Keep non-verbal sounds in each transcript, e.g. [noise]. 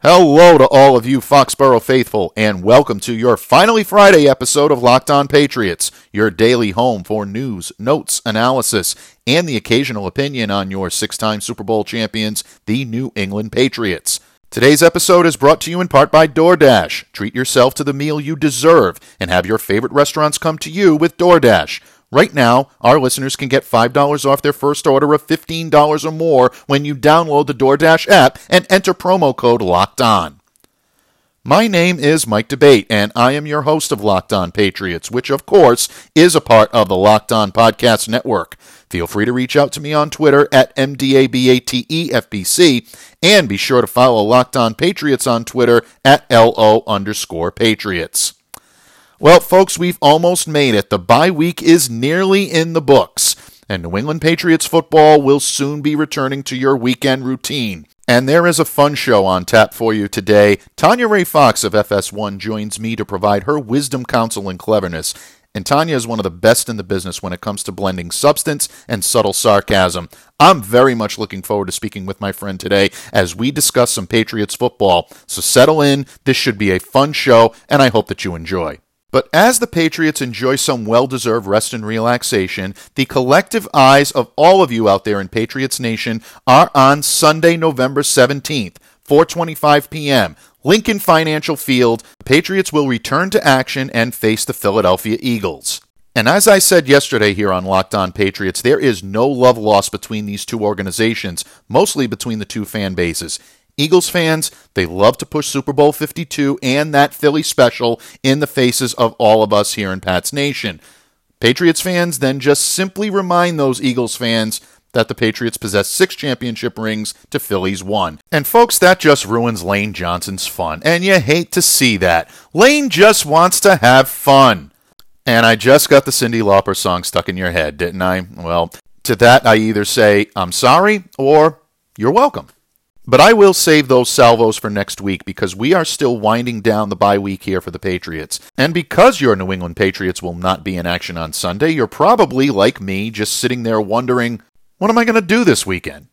Hello to all of you Foxborough faithful, and welcome to your finally Friday episode of Locked On Patriots, your daily home for news, notes, analysis, and the occasional opinion on your six time Super Bowl champions, the New England Patriots. Today's episode is brought to you in part by DoorDash. Treat yourself to the meal you deserve and have your favorite restaurants come to you with DoorDash. Right now, our listeners can get $5 off their first order of $15 or more when you download the DoorDash app and enter promo code LOCKED ON. My name is Mike D'Abate, and I am your host of Locked On Patriots, which, of course, is a part of the Locked On Podcast Network. Feel free to reach out to me on Twitter at MDABATEFBC, and be sure to follow Locked On Patriots on Twitter at LO underscore Patriots. Well, folks, we've almost made it. The bye week is nearly in the books, and New England Patriots football will soon be returning to your weekend routine. And there is a fun show on tap for you today. Tanya Ray Fox of FS1 joins me to provide her wisdom, counsel, and cleverness. And Tanya is one of the best in the business when it comes to blending substance and subtle sarcasm. I'm very much looking forward to speaking with my friend today as we discuss some Patriots football. So settle in. This should be a fun show, and I hope that you enjoy. But as the Patriots enjoy some well deserved rest and relaxation, the collective eyes of all of you out there in Patriots Nation are on Sunday, November 17th, 4:25 p.m. Lincoln Financial Field. The Patriots will return to action and face the Philadelphia Eagles. And as I said yesterday here on Locked On Patriots, there is no love lost between these two organizations, mostly between the two fan bases. Eagles fans, they love to push Super Bowl 52 and that Philly special in the faces of all of us here in Pats Nation. Patriots fans then just simply remind those Eagles fans that the Patriots possess six championship rings to Philly's one. And folks, that just ruins Lane Johnson's fun. And you hate to see that. Lane just wants to have fun. And I just got the Cyndi Lauper song stuck in your head, didn't I? Well, to that I either say, I'm sorry, or you're welcome. But I will save those salvos for next week because we are still winding down the bye week here for the Patriots. And because your New England Patriots will not be in action on Sunday, you're probably, like me, just sitting there wondering, what am I going to do this weekend?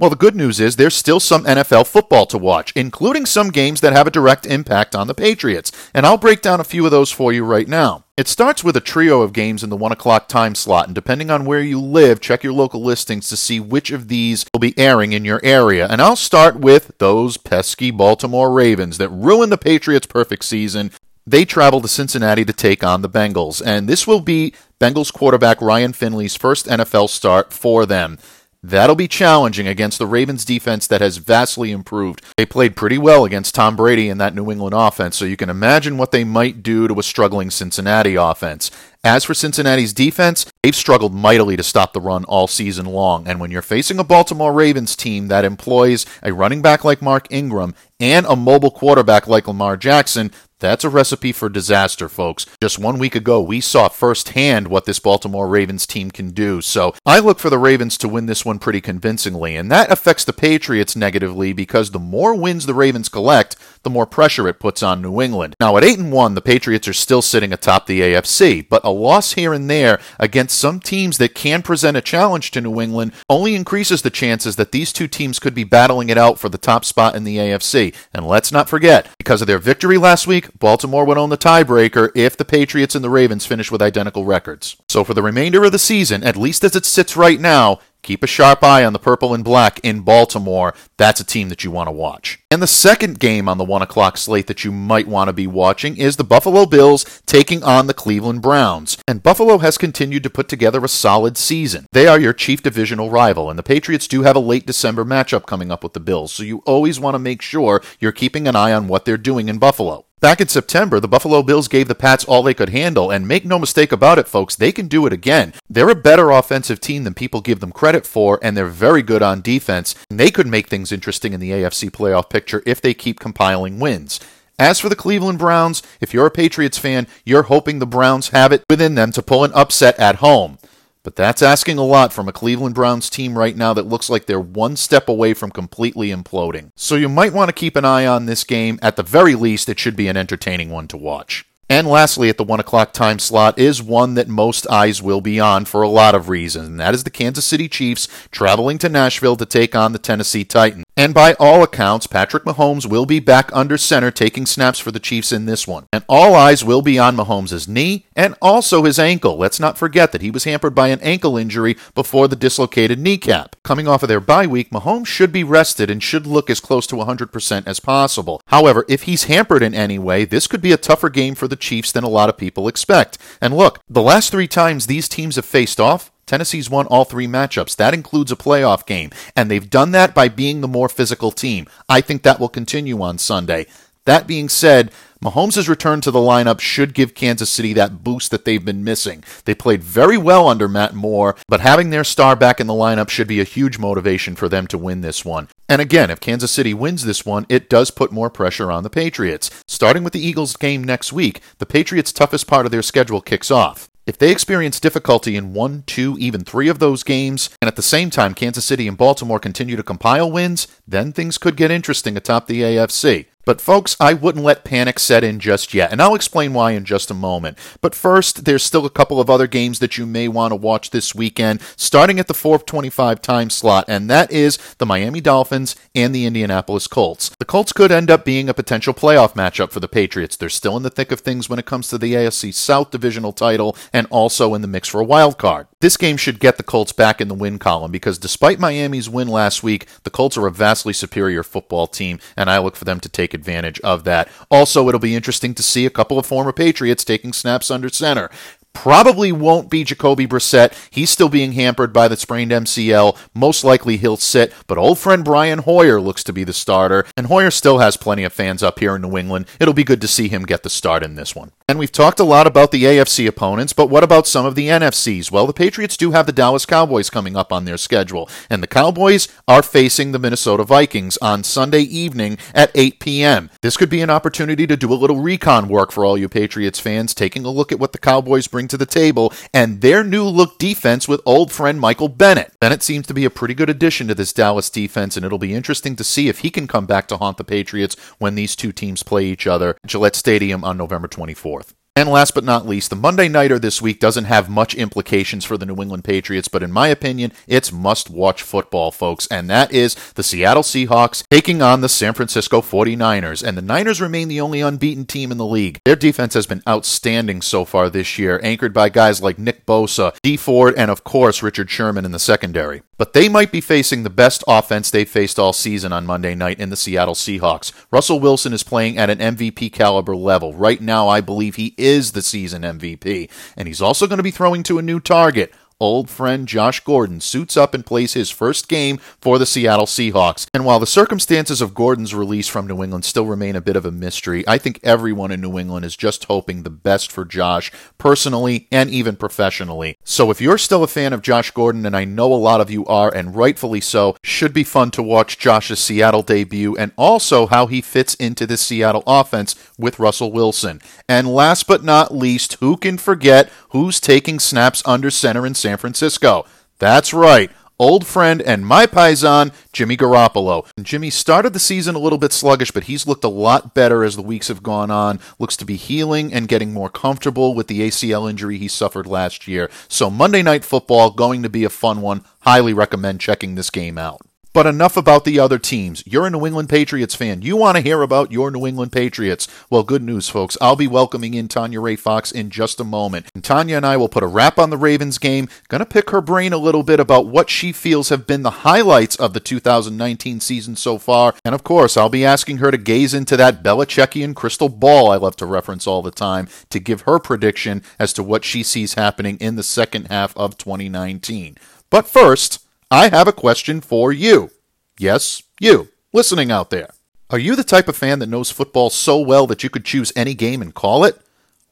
Well, the good news is there's still some NFL football to watch, including some games that have a direct impact on the Patriots. And I'll break down a few of those for you right now. It starts with a trio of games in the 1 o'clock time slot, and depending on where you live, check your local listings to see which of these will be airing in your area. And I'll start with those pesky Baltimore Ravens that ruined the Patriots' perfect season. They travel to Cincinnati to take on the Bengals, and this will be Bengals quarterback Ryan Finley's first NFL start for them. That'll be challenging against the Ravens defense that has vastly improved. They played pretty well against Tom Brady in that New England offense, so you can imagine what they might do to a struggling Cincinnati offense. As for Cincinnati's defense, they've struggled mightily to stop the run all season long, and when you're facing a Baltimore Ravens team that employs a running back like Mark Ingram and a mobile quarterback like Lamar Jackson, that's a recipe for disaster, folks. Just one week ago, we saw firsthand what this Baltimore Ravens team can do. So I look for the Ravens to win this one pretty convincingly, and that affects the Patriots negatively because the more wins the Ravens collect, the more pressure it puts on New England. Now, at 8 and 1, the Patriots are still sitting atop the AFC, but a loss here and there against some teams that can present a challenge to New England only increases the chances that these two teams could be battling it out for the top spot in the AFC. And let's not forget, because of their victory last week, Baltimore would own the tiebreaker if the Patriots and the Ravens finish with identical records. So for the remainder of the season, at least as it sits right now, Keep a sharp eye on the purple and black in Baltimore. That's a team that you want to watch. And the second game on the 1 o'clock slate that you might want to be watching is the Buffalo Bills taking on the Cleveland Browns. And Buffalo has continued to put together a solid season. They are your chief divisional rival, and the Patriots do have a late December matchup coming up with the Bills, so you always want to make sure you're keeping an eye on what they're doing in Buffalo. Back in September, the Buffalo Bills gave the Pats all they could handle, and make no mistake about it, folks, they can do it again. They're a better offensive team than people give them credit for, and they're very good on defense. And they could make things interesting in the AFC playoff picture if they keep compiling wins. As for the Cleveland Browns, if you're a Patriots fan, you're hoping the Browns have it within them to pull an upset at home. But that's asking a lot from a Cleveland Browns team right now that looks like they're one step away from completely imploding. So you might want to keep an eye on this game. At the very least, it should be an entertaining one to watch. And lastly, at the 1 o'clock time slot is one that most eyes will be on for a lot of reasons, and that is the Kansas City Chiefs traveling to Nashville to take on the Tennessee Titans. And by all accounts, Patrick Mahomes will be back under center taking snaps for the Chiefs in this one. And all eyes will be on Mahomes' knee and also his ankle. Let's not forget that he was hampered by an ankle injury before the dislocated kneecap. Coming off of their bye week, Mahomes should be rested and should look as close to 100% as possible. However, if he's hampered in any way, this could be a tougher game for the Chiefs than a lot of people expect. And look, the last three times these teams have faced off, Tennessee's won all three matchups. That includes a playoff game. And they've done that by being the more physical team. I think that will continue on Sunday. That being said, Mahomes' return to the lineup should give Kansas City that boost that they've been missing. They played very well under Matt Moore, but having their star back in the lineup should be a huge motivation for them to win this one. And again, if Kansas City wins this one, it does put more pressure on the Patriots. Starting with the Eagles game next week, the Patriots' toughest part of their schedule kicks off. If they experience difficulty in one, two, even three of those games, and at the same time Kansas City and Baltimore continue to compile wins, then things could get interesting atop the AFC. But folks, I wouldn't let panic set in just yet, and I'll explain why in just a moment. But first, there's still a couple of other games that you may want to watch this weekend, starting at the 425 time slot, and that is the Miami Dolphins and the Indianapolis Colts. The Colts could end up being a potential playoff matchup for the Patriots. They're still in the thick of things when it comes to the AFC South divisional title and also in the mix for a wild card. This game should get the Colts back in the win column because despite Miami's win last week, the Colts are a vastly superior football team, and I look for them to take advantage of that. Also, it'll be interesting to see a couple of former Patriots taking snaps under center. Probably won't be Jacoby Brissett. He's still being hampered by the sprained MCL. Most likely he'll sit, but old friend Brian Hoyer looks to be the starter, and Hoyer still has plenty of fans up here in New England. It'll be good to see him get the start in this one. And we've talked a lot about the AFC opponents, but what about some of the NFCs? Well, the Patriots do have the Dallas Cowboys coming up on their schedule, and the Cowboys are facing the Minnesota Vikings on Sunday evening at 8 p.m. This could be an opportunity to do a little recon work for all you Patriots fans, taking a look at what the Cowboys bring to the table and their new look defense with old friend Michael Bennett. Bennett seems to be a pretty good addition to this Dallas defense, and it'll be interesting to see if he can come back to haunt the Patriots when these two teams play each other Gillette Stadium on November 24th. And last but not least, the Monday Nighter this week doesn't have much implications for the New England Patriots, but in my opinion, it's must watch football, folks. And that is the Seattle Seahawks taking on the San Francisco 49ers. And the Niners remain the only unbeaten team in the league. Their defense has been outstanding so far this year, anchored by guys like Nick Bosa, Dee Ford, and of course, Richard Sherman in the secondary. But they might be facing the best offense they've faced all season on Monday night in the Seattle Seahawks. Russell Wilson is playing at an MVP caliber level. Right now, I believe he is the season MVP. And he's also going to be throwing to a new target old friend Josh Gordon suits up and plays his first game for the Seattle Seahawks. And while the circumstances of Gordon's release from New England still remain a bit of a mystery, I think everyone in New England is just hoping the best for Josh, personally and even professionally. So if you're still a fan of Josh Gordon, and I know a lot of you are, and rightfully so, should be fun to watch Josh's Seattle debut and also how he fits into this Seattle offense with Russell Wilson. And last but not least, who can forget who's taking snaps under center in San Francisco? That's right. Old friend and my paisan, Jimmy Garoppolo. Jimmy started the season a little bit sluggish, but he's looked a lot better as the weeks have gone on. Looks to be healing and getting more comfortable with the ACL injury he suffered last year. So Monday Night Football going to be a fun one. Highly recommend checking this game out. But enough about the other teams. You're a New England Patriots fan. You want to hear about your New England Patriots. Well, good news, folks. I'll be welcoming in Tanya Ray Fox in just a moment. And Tanya and I will put a wrap on the Ravens game. Gonna pick her brain a little bit about what she feels have been the highlights of the 2019 season so far. And of course, I'll be asking her to gaze into that Belichickian crystal ball I love to reference all the time to give her prediction as to what she sees happening in the second half of 2019. But first, I have a question for you. Yes, you, listening out there. Are you the type of fan that knows football so well that you could choose any game and call it?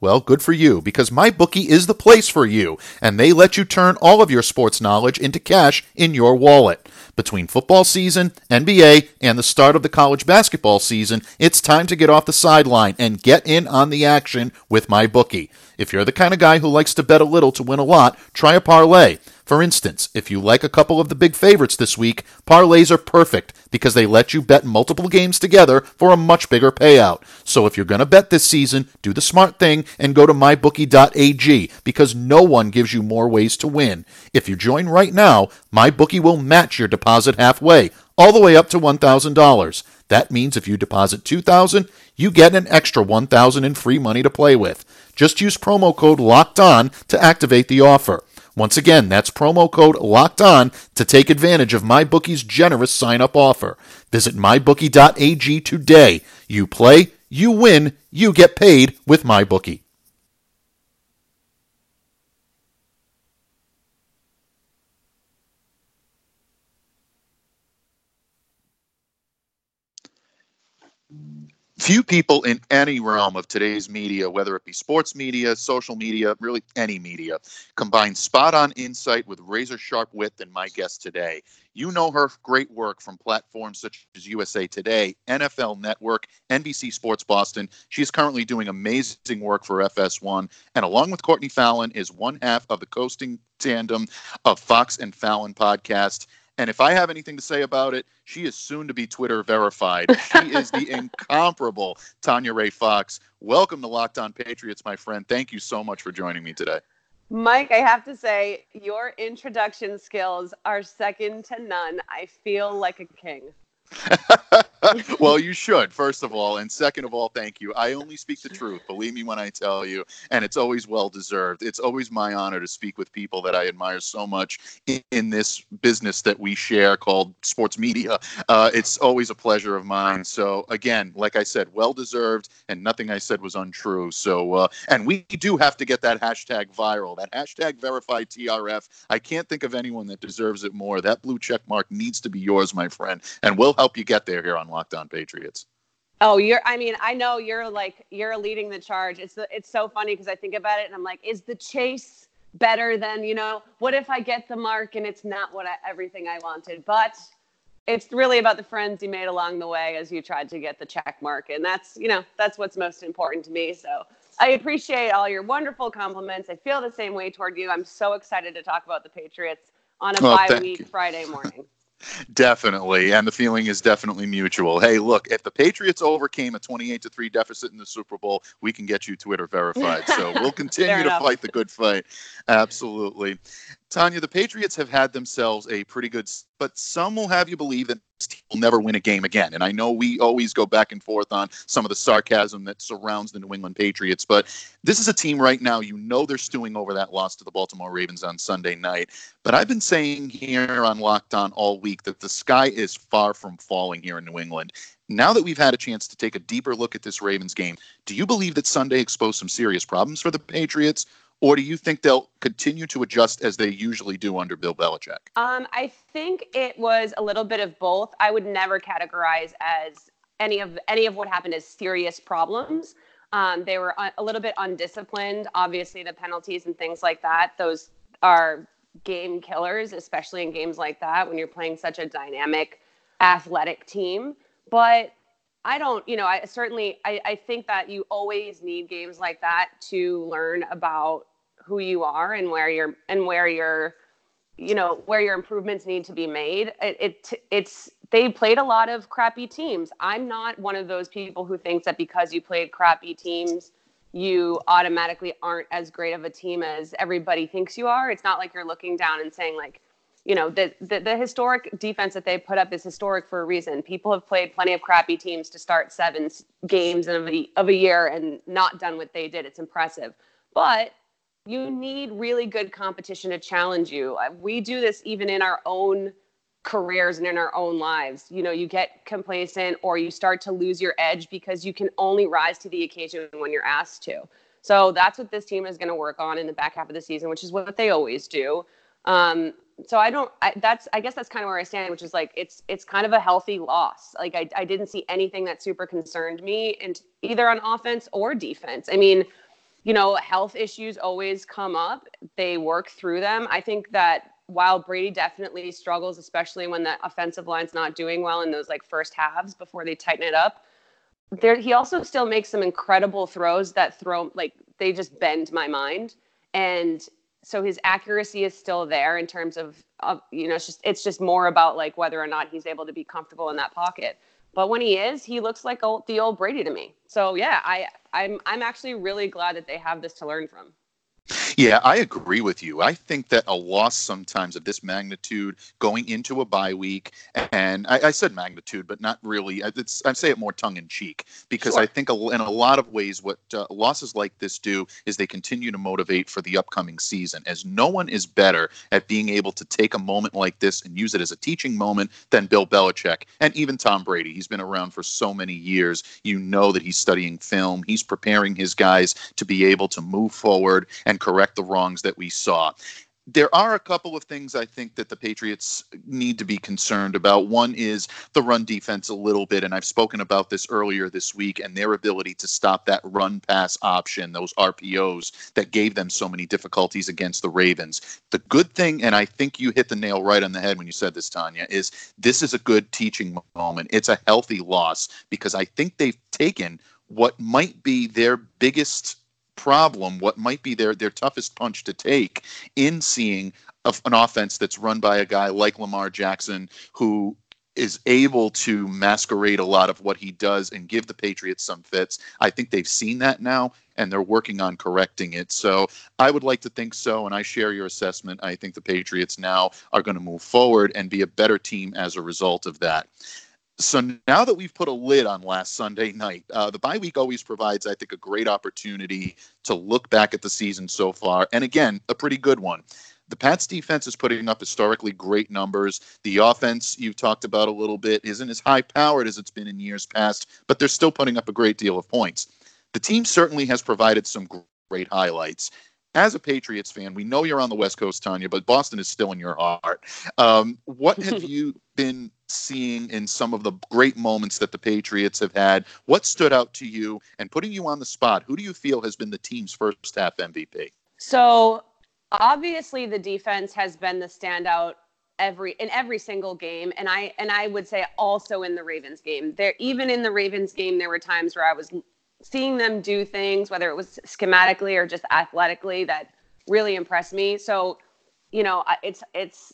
Well, good for you, because MyBookie is the place for you, and they let you turn all of your sports knowledge into cash in your wallet. Between football season, NBA, and the start of the college basketball season, it's time to get off the sideline and get in on the action with MyBookie. If you're the kind of guy who likes to bet a little to win a lot, try a parlay. For instance, if you like a couple of the big favorites this week, parlays are perfect because they let you bet multiple games together for a much bigger payout. So if you're going to bet this season, do the smart thing and go to mybookie.ag because no one gives you more ways to win. If you join right now, MyBookie will match your deposit halfway, all the way up to $1,000. That means if you deposit 2000, you get an extra 1000 in free money to play with. Just use promo code LOCKED ON to activate the offer. Once again, that's promo code locked on to take advantage of MyBookie's generous sign up offer. Visit mybookie.ag today. You play, you win, you get paid with MyBookie. Few people in any realm of today's media, whether it be sports media, social media, really any media, combine spot on insight with razor sharp wit than my guest today. You know her great work from platforms such as USA Today, NFL Network, NBC Sports Boston. She is currently doing amazing work for FS1, and along with Courtney Fallon, is one half of the coasting tandem of Fox and Fallon podcast. And if I have anything to say about it, she is soon to be Twitter verified. She is the [laughs] incomparable Tanya Ray Fox. Welcome to Locked On Patriots, my friend. Thank you so much for joining me today. Mike, I have to say, your introduction skills are second to none. I feel like a king. [laughs] well, you should, first of all. And second of all, thank you. I only speak the truth. Believe me when I tell you. And it's always well deserved. It's always my honor to speak with people that I admire so much in, in this business that we share called sports media. Uh, it's always a pleasure of mine. So, again, like I said, well deserved. And nothing I said was untrue. So, uh, and we do have to get that hashtag viral, that hashtag verified TRF. I can't think of anyone that deserves it more. That blue check mark needs to be yours, my friend. And we'll help you get there here on Locked On Patriots. Oh, you're. I mean, I know you're like you're leading the charge. It's it's so funny because I think about it and I'm like, is the chase better than you know? What if I get the mark and it's not what I, everything I wanted? But it's really about the friends you made along the way as you tried to get the check mark, and that's you know that's what's most important to me. So I appreciate all your wonderful compliments. I feel the same way toward you. I'm so excited to talk about the Patriots on a oh, bye week Friday morning. [laughs] Definitely, and the feeling is definitely mutual. Hey, look, if the Patriots overcame a 28 to 3 deficit in the Super Bowl, we can get you Twitter verified. So we'll [laughs] continue to fight the good fight. Absolutely. Tanya, the Patriots have had themselves a pretty good, but some will have you believe that this team will never win a game again. And I know we always go back and forth on some of the sarcasm that surrounds the New England Patriots, but this is a team right now, you know they're stewing over that loss to the Baltimore Ravens on Sunday night. But I've been saying here on Locked On all week that the sky is far from falling here in New England. Now that we've had a chance to take a deeper look at this Ravens game, do you believe that Sunday exposed some serious problems for the Patriots? or do you think they'll continue to adjust as they usually do under Bill Belichick? Um, I think it was a little bit of both. I would never categorize as any of any of what happened as serious problems. Um, they were a little bit undisciplined. Obviously, the penalties and things like that; those are game killers, especially in games like that when you're playing such a dynamic, athletic team. But I don't, you know, I certainly I, I think that you always need games like that to learn about who you are and where you're and where your you know where your improvements need to be made. It, it it's they played a lot of crappy teams. I'm not one of those people who thinks that because you played crappy teams you automatically aren't as great of a team as everybody thinks you are. It's not like you're looking down and saying like you know the, the, the historic defense that they put up is historic for a reason people have played plenty of crappy teams to start seven games of a, of a year and not done what they did it's impressive but you need really good competition to challenge you. Uh, we do this even in our own careers and in our own lives. You know, you get complacent or you start to lose your edge because you can only rise to the occasion when you're asked to. So that's what this team is going to work on in the back half of the season, which is what they always do. Um, so I don't. I, that's. I guess that's kind of where I stand, which is like it's it's kind of a healthy loss. Like I I didn't see anything that super concerned me, and either on offense or defense. I mean, you know, health issues always come up. They work through them. I think that while Brady definitely struggles, especially when the offensive line's not doing well in those like first halves before they tighten it up, there he also still makes some incredible throws that throw like they just bend my mind. And so his accuracy is still there in terms of, of you know it's just it's just more about like whether or not he's able to be comfortable in that pocket. But when he is, he looks like old, the old Brady to me. So yeah, I I'm I'm actually really glad that they have this to learn from. Yeah, I agree with you. I think that a loss sometimes of this magnitude going into a bye week, and I, I said magnitude, but not really. It's, I say it more tongue in cheek because sure. I think in a lot of ways, what uh, losses like this do is they continue to motivate for the upcoming season. As no one is better at being able to take a moment like this and use it as a teaching moment than Bill Belichick and even Tom Brady. He's been around for so many years. You know that he's studying film. He's preparing his guys to be able to move forward and correct the wrongs that we saw. There are a couple of things I think that the Patriots need to be concerned about. One is the run defense a little bit, and I've spoken about this earlier this week, and their ability to stop that run pass option, those RPOs that gave them so many difficulties against the Ravens. The good thing, and I think you hit the nail right on the head when you said this, Tanya, is this is a good teaching moment. It's a healthy loss because I think they've taken what might be their biggest problem, what might be their their toughest punch to take in seeing a, an offense that's run by a guy like Lamar Jackson who is able to masquerade a lot of what he does and give the Patriots some fits. I think they've seen that now and they're working on correcting it. So I would like to think so, and I share your assessment. I think the Patriots now are going to move forward and be a better team as a result of that so now that we've put a lid on last Sunday night, uh, the bye week always provides, I think, a great opportunity to look back at the season so far. And again, a pretty good one. The Pats defense is putting up historically great numbers. The offense you've talked about a little bit isn't as high powered as it's been in years past, but they're still putting up a great deal of points. The team certainly has provided some great highlights as a Patriots fan, we know you're on the West Coast, Tanya, but Boston is still in your heart. Um, what have [laughs] you been seeing in some of the great moments that the Patriots have had? What stood out to you? And putting you on the spot, who do you feel has been the team's first half MVP? So obviously, the defense has been the standout every in every single game and i and i would say also in the ravens game there even in the ravens game there were times where i was seeing them do things, whether it was schematically or just athletically, that really impressed me. So, you know, it's it's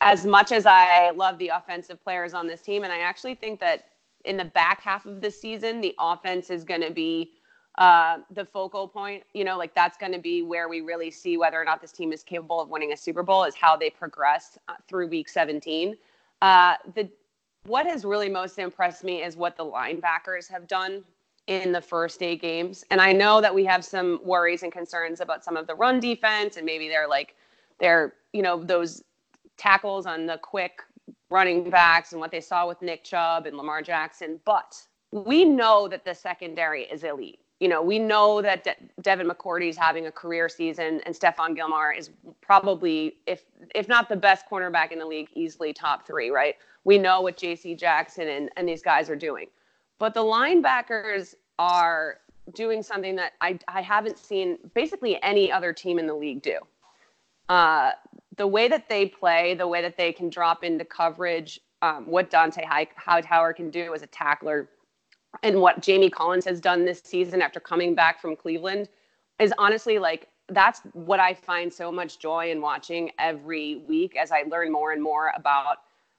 as much as I love the offensive players on this team, and I actually think that in the back half of the season, the offense is going to be uh, the focal point. You know, like that's going to be where we really see whether or not this team is capable of winning a Super Bowl is how they progress uh, through Week 17. Uh, the what has really most impressed me is what the linebackers have done in the first eight games. And I know that we have some worries and concerns about some of the run defense and maybe they're like they're, you know, those tackles on the quick running backs and what they saw with Nick Chubb and Lamar Jackson. But we know that the secondary is elite. You know, we know that De- Devin McCourty is having a career season, and Stephon Gilmore is probably, if if not the best cornerback in the league, easily top three. Right? We know what J.C. Jackson and, and these guys are doing. But the linebackers are doing something that I, I haven't seen basically any other team in the league do. Uh, the way that they play, the way that they can drop into coverage, um, what Dont'a Hightower can do as a tackler, and what Jamie Collins has done this season after coming back from Cleveland is honestly like that's what I find so much joy in watching every week as I learn more and more about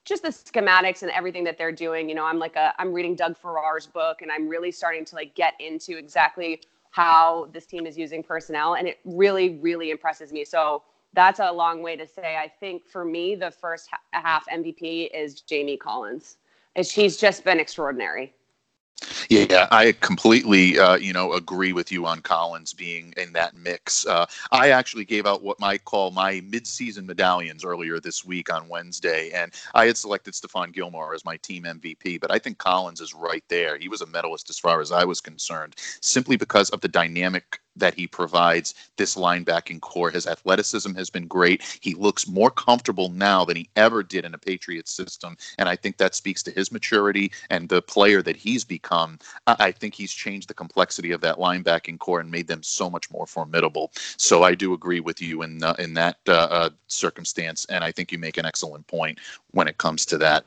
just the schematics and everything that they're doing. You know, I'm like a I'm reading Doug Farrar's book and I'm really starting to like get into exactly how this team is using personnel and it really really impresses me. So that's a long way to say I think for me the first half MVP is Jamie Collins. And she's just been extraordinary. Yeah, I completely, uh, you know, agree with you on Collins being in that mix. Uh, I actually gave out what I call my mid-season medallions earlier this week on Wednesday, and I had selected Stephon Gilmore as my team MVP, but I think Collins is right there. He was a medalist as far as I was concerned, simply because of the dynamic that he provides this linebacking corps. His athleticism has been great. He looks more comfortable now than he ever did in a Patriots system. And I think that speaks to his maturity and the player that he's become. I think he's changed the complexity of that linebacking corps and made them so much more formidable. So I do agree with you in, uh, in that uh, uh, circumstance. And I think you make an excellent point when it comes to that.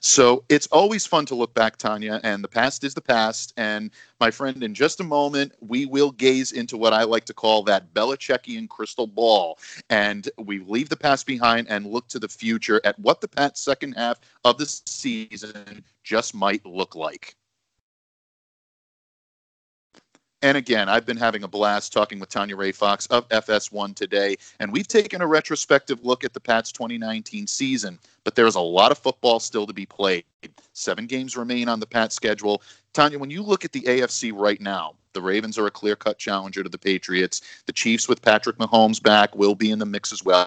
So it's always fun to look back, Tanya, and the past is the past. And my friend, in just a moment, we will gaze into what I like to call that Belichickian crystal ball. And we leave the past behind and look to the future at what the Pats' second half of the season just might look like. And again, I've been having a blast talking with Tanya Ray Fox of FS1 today, and we've taken a retrospective look at the Pats 2019 season. But there's a lot of football still to be played. Seven games remain on the Pats schedule. Tanya, when you look at the AFC right now, the Ravens are a clear cut challenger to the Patriots. The Chiefs, with Patrick Mahomes back, will be in the mix as well.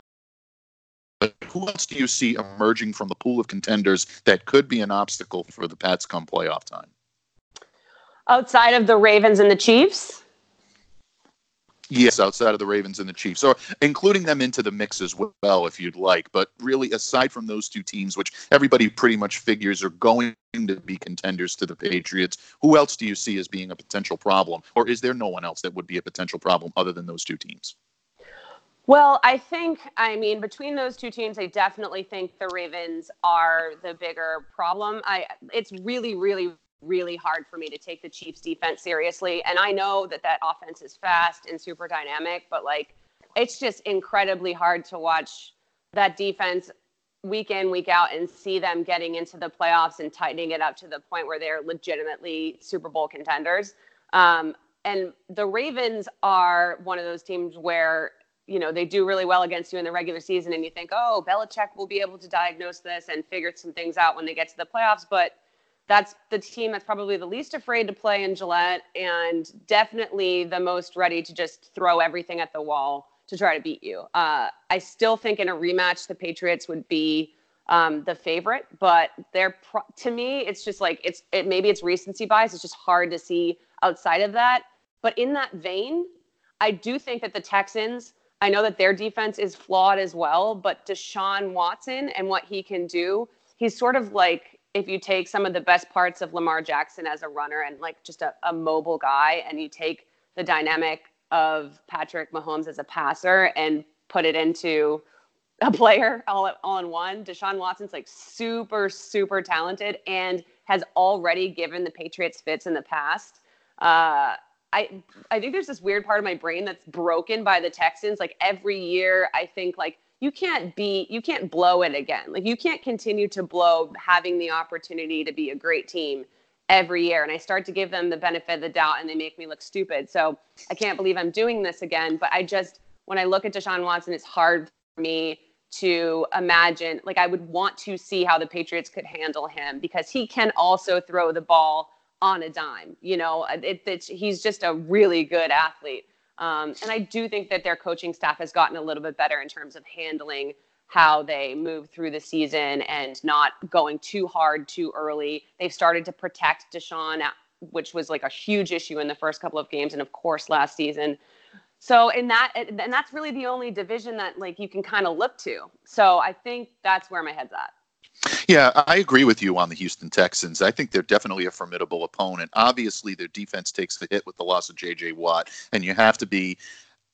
But who else do you see emerging from the pool of contenders that could be an obstacle for the Pats come playoff time? Outside of the Ravens and the Chiefs? Yes, outside of the Ravens and the Chiefs, or including them into the mix as well, if you'd like. But really, aside from those two teams, which everybody pretty much figures are going to be contenders to the Patriots, who else do you see as being a potential problem? Or is there no one else that would be a potential problem other than those two teams? Well, I think, I mean, between those two teams, I definitely think the Ravens are the bigger problem. I, it's really, really, really hard for me to take the Chiefs defense seriously. And I know that that offense is fast and super dynamic, but like it's just incredibly hard to watch that defense week in, week out and see them getting into the playoffs and tightening it up to the point where they're legitimately Super Bowl contenders. Um, and the Ravens are one of those teams where you know they do really well against you in the regular season, and you think, oh, Belichick will be able to diagnose this and figure some things out when they get to the playoffs. But that's the team that's probably the least afraid to play in Gillette and definitely the most ready to just throw everything at the wall to try to beat you. Uh, I still think in a rematch, the Patriots would be um, the favorite, but they're pro- to me, it's just like it's it, maybe it's recency bias. It's just hard to see outside of that. But in that vein, I do think that the Texans. I know that their defense is flawed as well, but Deshaun Watson and what he can do, he's sort of like if you take some of the best parts of Lamar Jackson as a runner and like just a, a mobile guy, and you take the dynamic of Patrick Mahomes as a passer and put it into a player all, all in one. Deshaun Watson's like super, super talented and has already given the Patriots fits in the past. Uh, I I think there's this weird part of my brain that's broken by the Texans. Like every year, I think like you can't be you can't blow it again. Like you can't continue to blow having the opportunity to be a great team every year. And i start to give them the benefit of the doubt and they make me look stupid. So i can't believe i'm doing this again. But i just when i look at deshaun watson it's hard for me to imagine like i would want to see how the patriots could handle him because he can also throw the ball on a dime. You know it, it, he's just a really good athlete um, and I do think that their coaching staff has gotten a little bit better in terms of handling how they move through the season and not going too hard too early. They've started to protect Deshaun, which was like a huge issue in the first couple of games, and of course last season. So in that, and that's really the only division that like you can kind of look to. So I think that's where my head's at. Yeah, I agree with you on the Houston Texans. I think they're definitely a formidable opponent. Obviously, their defense takes the hit with the loss of J.J. Watt, and you have to be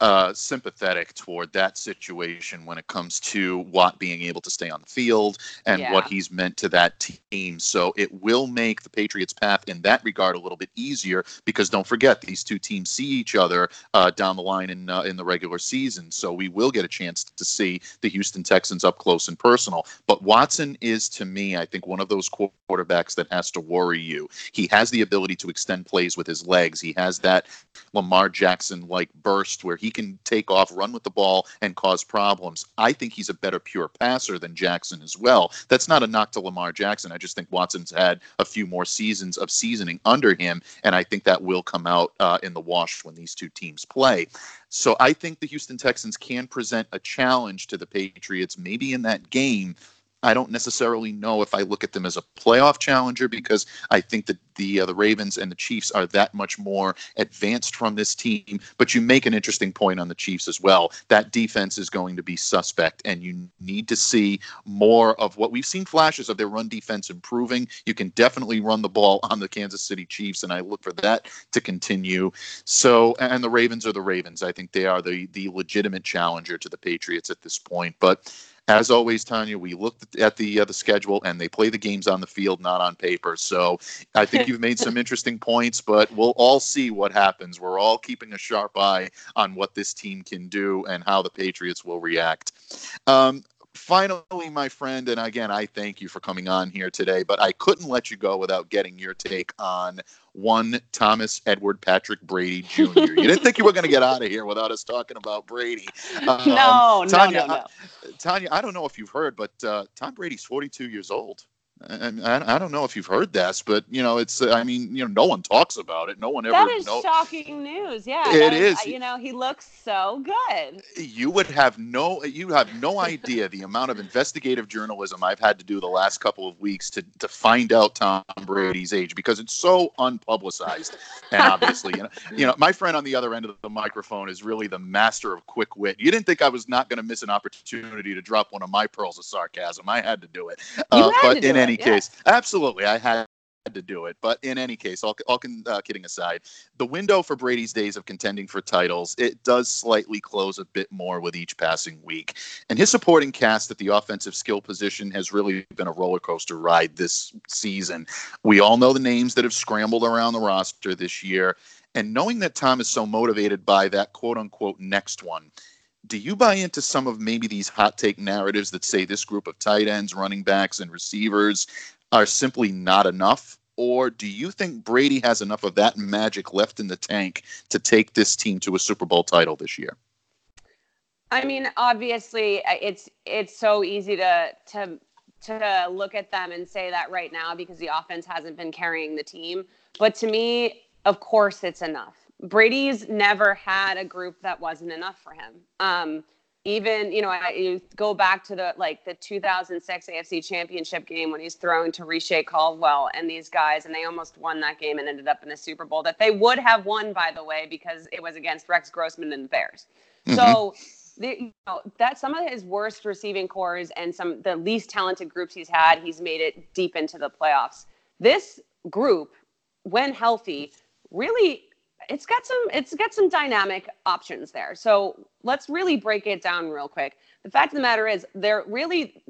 uh, sympathetic toward that situation when it comes to Watt being able to stay on the field and yeah. what he's meant to that team. So it will make the Patriots' path in that regard a little bit easier because don't forget these two teams see each other uh, down the line in uh, in the regular season. So we will get a chance to see the Houston Texans up close and personal. But Watson is to me, I think, one of those quarterbacks that has to worry you. He has the ability to extend plays with his legs. He has that Lamar Jackson like burst where he can take off, run with the ball, and cause problems. I think he's a better pure passer than Jackson as well. That's not a knock to Lamar Jackson. I just think Watson's had a few more seasons of seasoning under him, and I think that will come out uh, in the wash when these two teams play. So I think the Houston Texans can present a challenge to the Patriots, maybe in that game I don't necessarily know if I look at them as a playoff challenger because I think that the uh, the Ravens and the Chiefs are that much more advanced from this team. But you make an interesting point on the Chiefs as well. That defense is going to be suspect, and you need to see more of what we've seen flashes of their run defense improving. You can definitely run the ball on the Kansas City Chiefs, and I look for that to continue. So, and the Ravens are the Ravens. I think they are the the legitimate challenger to the Patriots at this point, but As always, Tanya, we looked at the uh, the schedule and they play the games on the field, not on paper. So I think you've made some [laughs] interesting points, but we'll all see what happens. We're all keeping a sharp eye on what this team can do and how the Patriots will react. Um, finally, my friend, and again, I thank you for coming on here today, but I couldn't let you go without getting your take on one Thomas Edward Patrick Brady Jr. you didn't think you were going to get out of here without us talking about Brady. [laughs] Um, no, Tanya, no, no, no. I, Tanya, I don't know if you've heard, but uh, Tom Brady's 42 years old. I, I, don't know if you've heard this, but you know, it's. I mean, you know, no one talks about it. No one ever. That is know. shocking news. Yeah, it is. You know, he looks so good. You would have no. You have no idea the amount of investigative journalism I've had to do the last couple of weeks to to find out Tom Brady's age because it's so unpublicized. And obviously, you know, [laughs] you know, my friend on the other end of the microphone is really the master of quick wit. You didn't think I was not going to miss an opportunity to drop one of my pearls of sarcasm. I had to do it. You uh, had but to do in it any case, absolutely, I had to do it. But in any case, all, all uh, kidding aside, the window for Brady's days of contending for titles it does slightly close a bit more with each passing week, and his supporting cast at the offensive skill position has really been a roller coaster ride this season. We all know the names that have scrambled around the roster this year, and knowing that Tom is so motivated by that quote unquote next one do you buy into some of maybe these hot take narratives that say this group of tight ends, running backs, and receivers are simply not enough? Or do you think Brady has enough of that magic left in the tank to take this team to a Super Bowl title this year? I mean, obviously, uh, it's it's so easy to to to look at them and say that right now because the offense hasn't been carrying the team. But to me, of course, it's enough. Brady's never had a group that wasn't enough for him. Um, even you know, I, you go back to the like the 2006 AFC Championship game when he's throwing to Reche Caldwell and these guys, and they almost won that game and ended up in the Super Bowl that they would have won, by the way, because it was against Rex Grossman and the Bears. Mm-hmm. So. The, you know, that some of his worst receiving corps and some the least talented groups he's had, he's made it deep into the playoffs. This group, when healthy, really it's got some it's got some dynamic options there. So let's really break it down real quick. The fact of the matter is, there really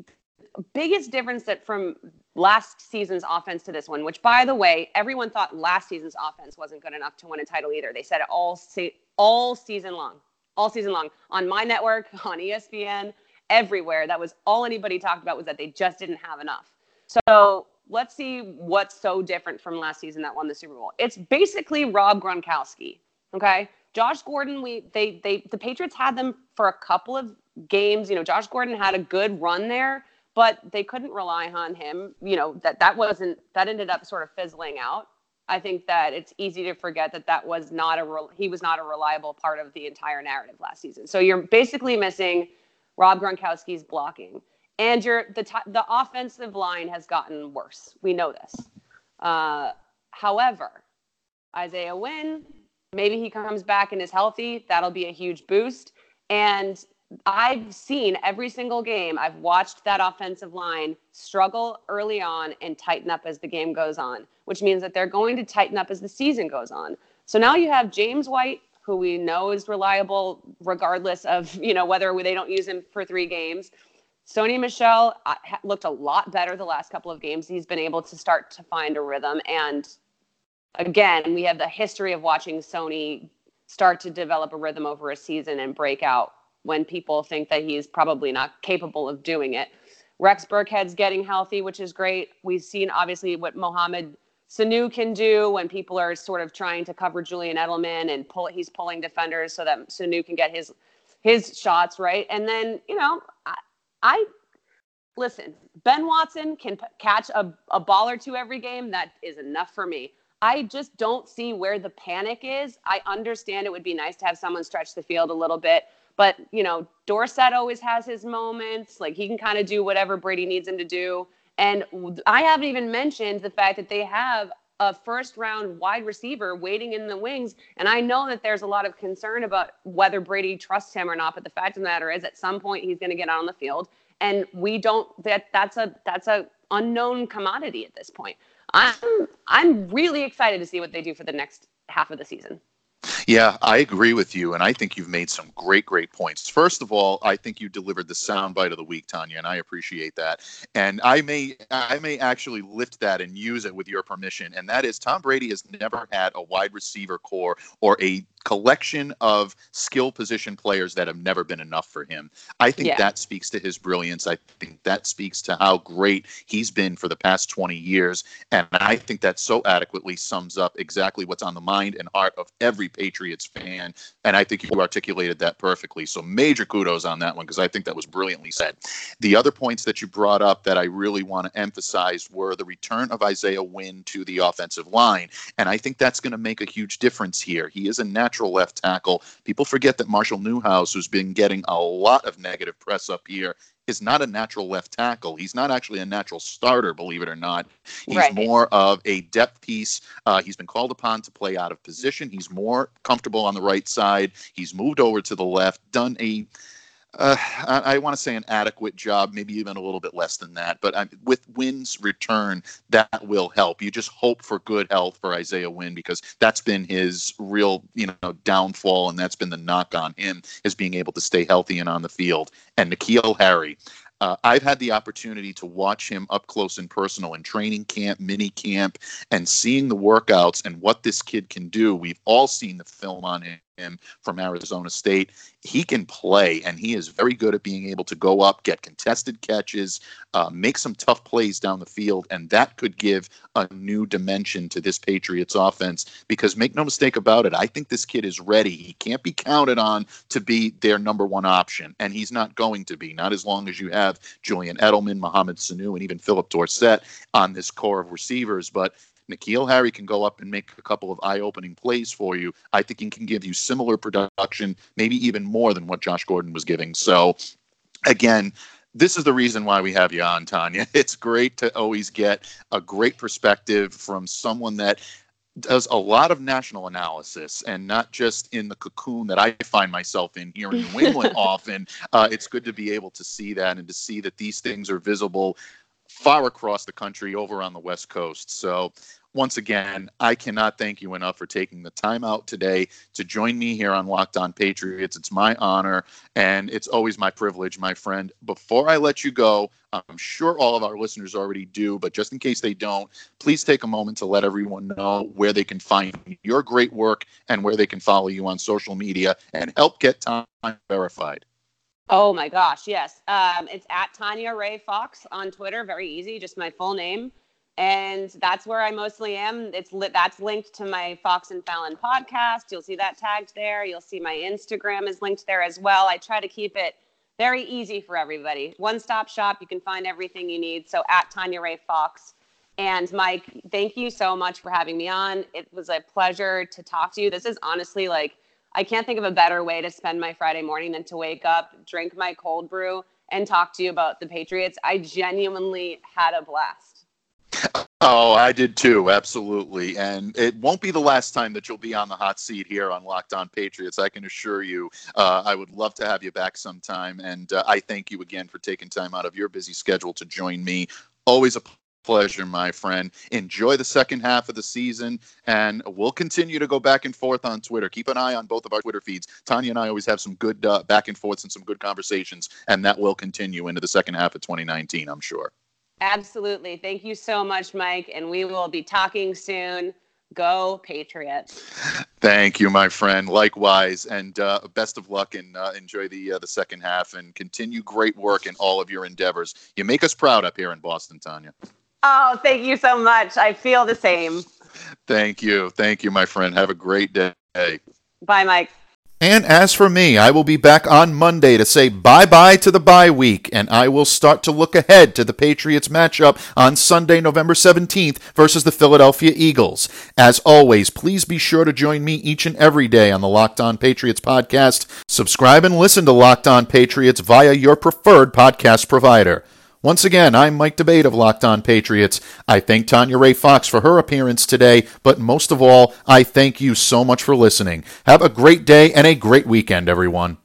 biggest difference that from last season's offense to this one, which by the way, everyone thought last season's offense wasn't good enough to win a title either. They said it all se- all season long, all season long on my network, [laughs] on ESPN, everywhere. That was all anybody talked about was that they just didn't have enough. So let's see what's so different from last season that won the Super Bowl. It's basically Rob Gronkowski. Okay. Josh Gordon, we they they the Patriots had them for a couple of games. You know, Josh Gordon had a good run there, but they couldn't rely on him. You know, that that wasn't that ended up sort of fizzling out. I think that it's easy to forget that that was not a he was not a reliable part of the entire narrative last season. So you're basically missing Rob Gronkowski's blocking and your the t- the offensive line has gotten worse. We know this. Uh, however, Isaiah Wynn, maybe he comes back and is healthy. That'll be a huge boost. And I've seen every single game. I've watched that offensive line struggle early on and tighten up as the game goes on, which means that they're going to tighten up as the season goes on. So now you have James White, who we know is reliable regardless of you know whether they don't use him for three games. Sony Michel uh, looked a lot better the last couple of games. He's been able to start to find a rhythm. And again, we have the history of watching Sony start to develop a rhythm over a season and break out when people think that he's probably not capable of doing it. Rex Burkhead's getting healthy, which is great. We've seen obviously what Mohamed Sanu can do when people are sort of trying to cover Julian Edelman and pull he's pulling defenders so that Sanu can get his his shots right. And then, you know, I listen, Ben Watson can p- catch a, a ball or two every game. That is enough for me. I just don't see where the panic is. I understand it would be nice to have someone stretch the field a little bit, but you know, Dorsett always has his moments. Like he can kind of do whatever Brady needs him to do. And I haven't even mentioned the fact that they have a first round wide receiver waiting in the wings. And I know that there's a lot of concern about whether Brady trusts him or not. But the fact of the matter is, at some point, he's going to get out on the field. And we don't, that that's a, that's a unknown commodity at this point. I'm, I'm really excited to see what they do for the next half of the season. Yeah, I agree with you, and I think you've made some great, great points. First of all, I think you delivered the sound bite of the week, Tanya, and I appreciate that. And I may, I may actually lift that and use it with your permission. And that is, Tom Brady has never had a wide receiver corps or a collection of skill position players that have never been enough for him. I think yeah. that speaks to his brilliance. I think that speaks to how great he's been for the past 20 years. And I think that so adequately sums up exactly what's on the mind and heart of every Patriots fan. And I think you articulated that perfectly. So major kudos on that one because I think that was brilliantly said. The other points that you brought up that I really want to emphasize were the return of Isaiah Wynn to the offensive line. And I think that's going to make a huge difference here. He is a natural natural left tackle. People forget that Marshall Newhouse, who's been getting a lot of negative press up here, is not a natural left tackle. He's not actually a natural starter, believe it or not. He's right. more of a depth piece. Uh, he's been called upon to play out of position. He's more comfortable on the right side. He's moved over to the left, done a uh, I, I want to say an adequate job, maybe even a little bit less than that. But with Wynn's return, that will help. You just hope for good health for Isaiah Wynn because that's been his real, you know, downfall, and that's been the knock on him is being able to stay healthy and on the field. And N'Keal Harry, uh, I've had the opportunity to watch him up close and personal in training camp, mini camp, and seeing the workouts and what this kid can do. We've all seen the film on him him from Arizona State. He can play, and he is very good at being able to go up, get contested catches, uh, make some tough plays down the field, and that could give a new dimension to this Patriots offense. Because make no mistake about it, I think this kid is ready. He can't be counted on to be their number one option, and he's not going to be. Not as long as you have Julian Edelman, Mohamed Sanu, and even Phillip Dorsett on this corps of receivers. But N'Keal Harry can go up and make a couple of eye-opening plays for you. I think he can give you similar production, maybe even more than what Josh Gordon was giving. So, again, this is the reason why we have you on, Tanya. [laughs] It's great to always get a great perspective from someone that does a lot of national analysis and not just in the cocoon that I find myself in here in New England [laughs] often. Uh, it's good to be able to see that and to see that these things are visible far across the country over on the West Coast. So once again, I cannot thank you enough for taking the time out today to join me here on Locked On Patriots. It's my honor and it's always my privilege, my friend. Before I let you go, I'm sure all of our listeners already do, but just in case they don't, please take a moment to let everyone know where they can find your great work and where they can follow you on social media and help get time verified. Oh my gosh, yes. Um, it's at Tanya Ray Fox on Twitter. Very easy, just my full name and that's where I mostly am. It's li- that's linked to my Fox and Fallon podcast. You'll see that tagged there. You'll see my Instagram is linked there as well. I try to keep it very easy for everybody. One stop shop. You can find everything you need. So at Tanya Ray Fox. And Mike, thank you so much for having me on. It was a pleasure to talk to you. This is honestly like I can't think of a better way to spend my Friday morning than to wake up, drink my cold brew, and talk to you about the Patriots. I genuinely had a blast. Oh, I did too, absolutely. And it won't be the last time that you'll be on the hot seat here on Locked On Patriots. I can assure you. Uh, I would love to have you back sometime. And uh, I thank you again for taking time out of your busy schedule to join me. Always a pleasure, my friend. Enjoy the second half of the season, and we'll continue to go back and forth on Twitter. Keep an eye on both of our Twitter feeds. Tanya and I always have some good uh, back and forths and some good conversations, and that will continue into the second half of 2019, I'm sure. Absolutely. Thank you so much, Mike. And we will be talking soon. Go Patriots. Thank you, my friend. Likewise, and uh, best of luck and uh, enjoy the uh, the second half and continue great work in all of your endeavors. You make us proud up here in Boston, Tanya. Oh, thank you so much. I feel the same. Thank you. Thank you, my friend. Have a great day. Bye, Mike. And as for me, I will be back on Monday to say bye bye to the bye week, and I will start to look ahead to the Patriots matchup on Sunday, November 17th versus the Philadelphia Eagles. As always, please be sure to join me each and every day on the Locked On Patriots podcast. Subscribe and listen to Locked On Patriots via your preferred podcast provider. Once again, I'm Mike D'Abate of Locked On Patriots. I thank Tanya Ray Fox for her appearance today, but most of all, I thank you so much for listening. Have a great day and a great weekend, everyone.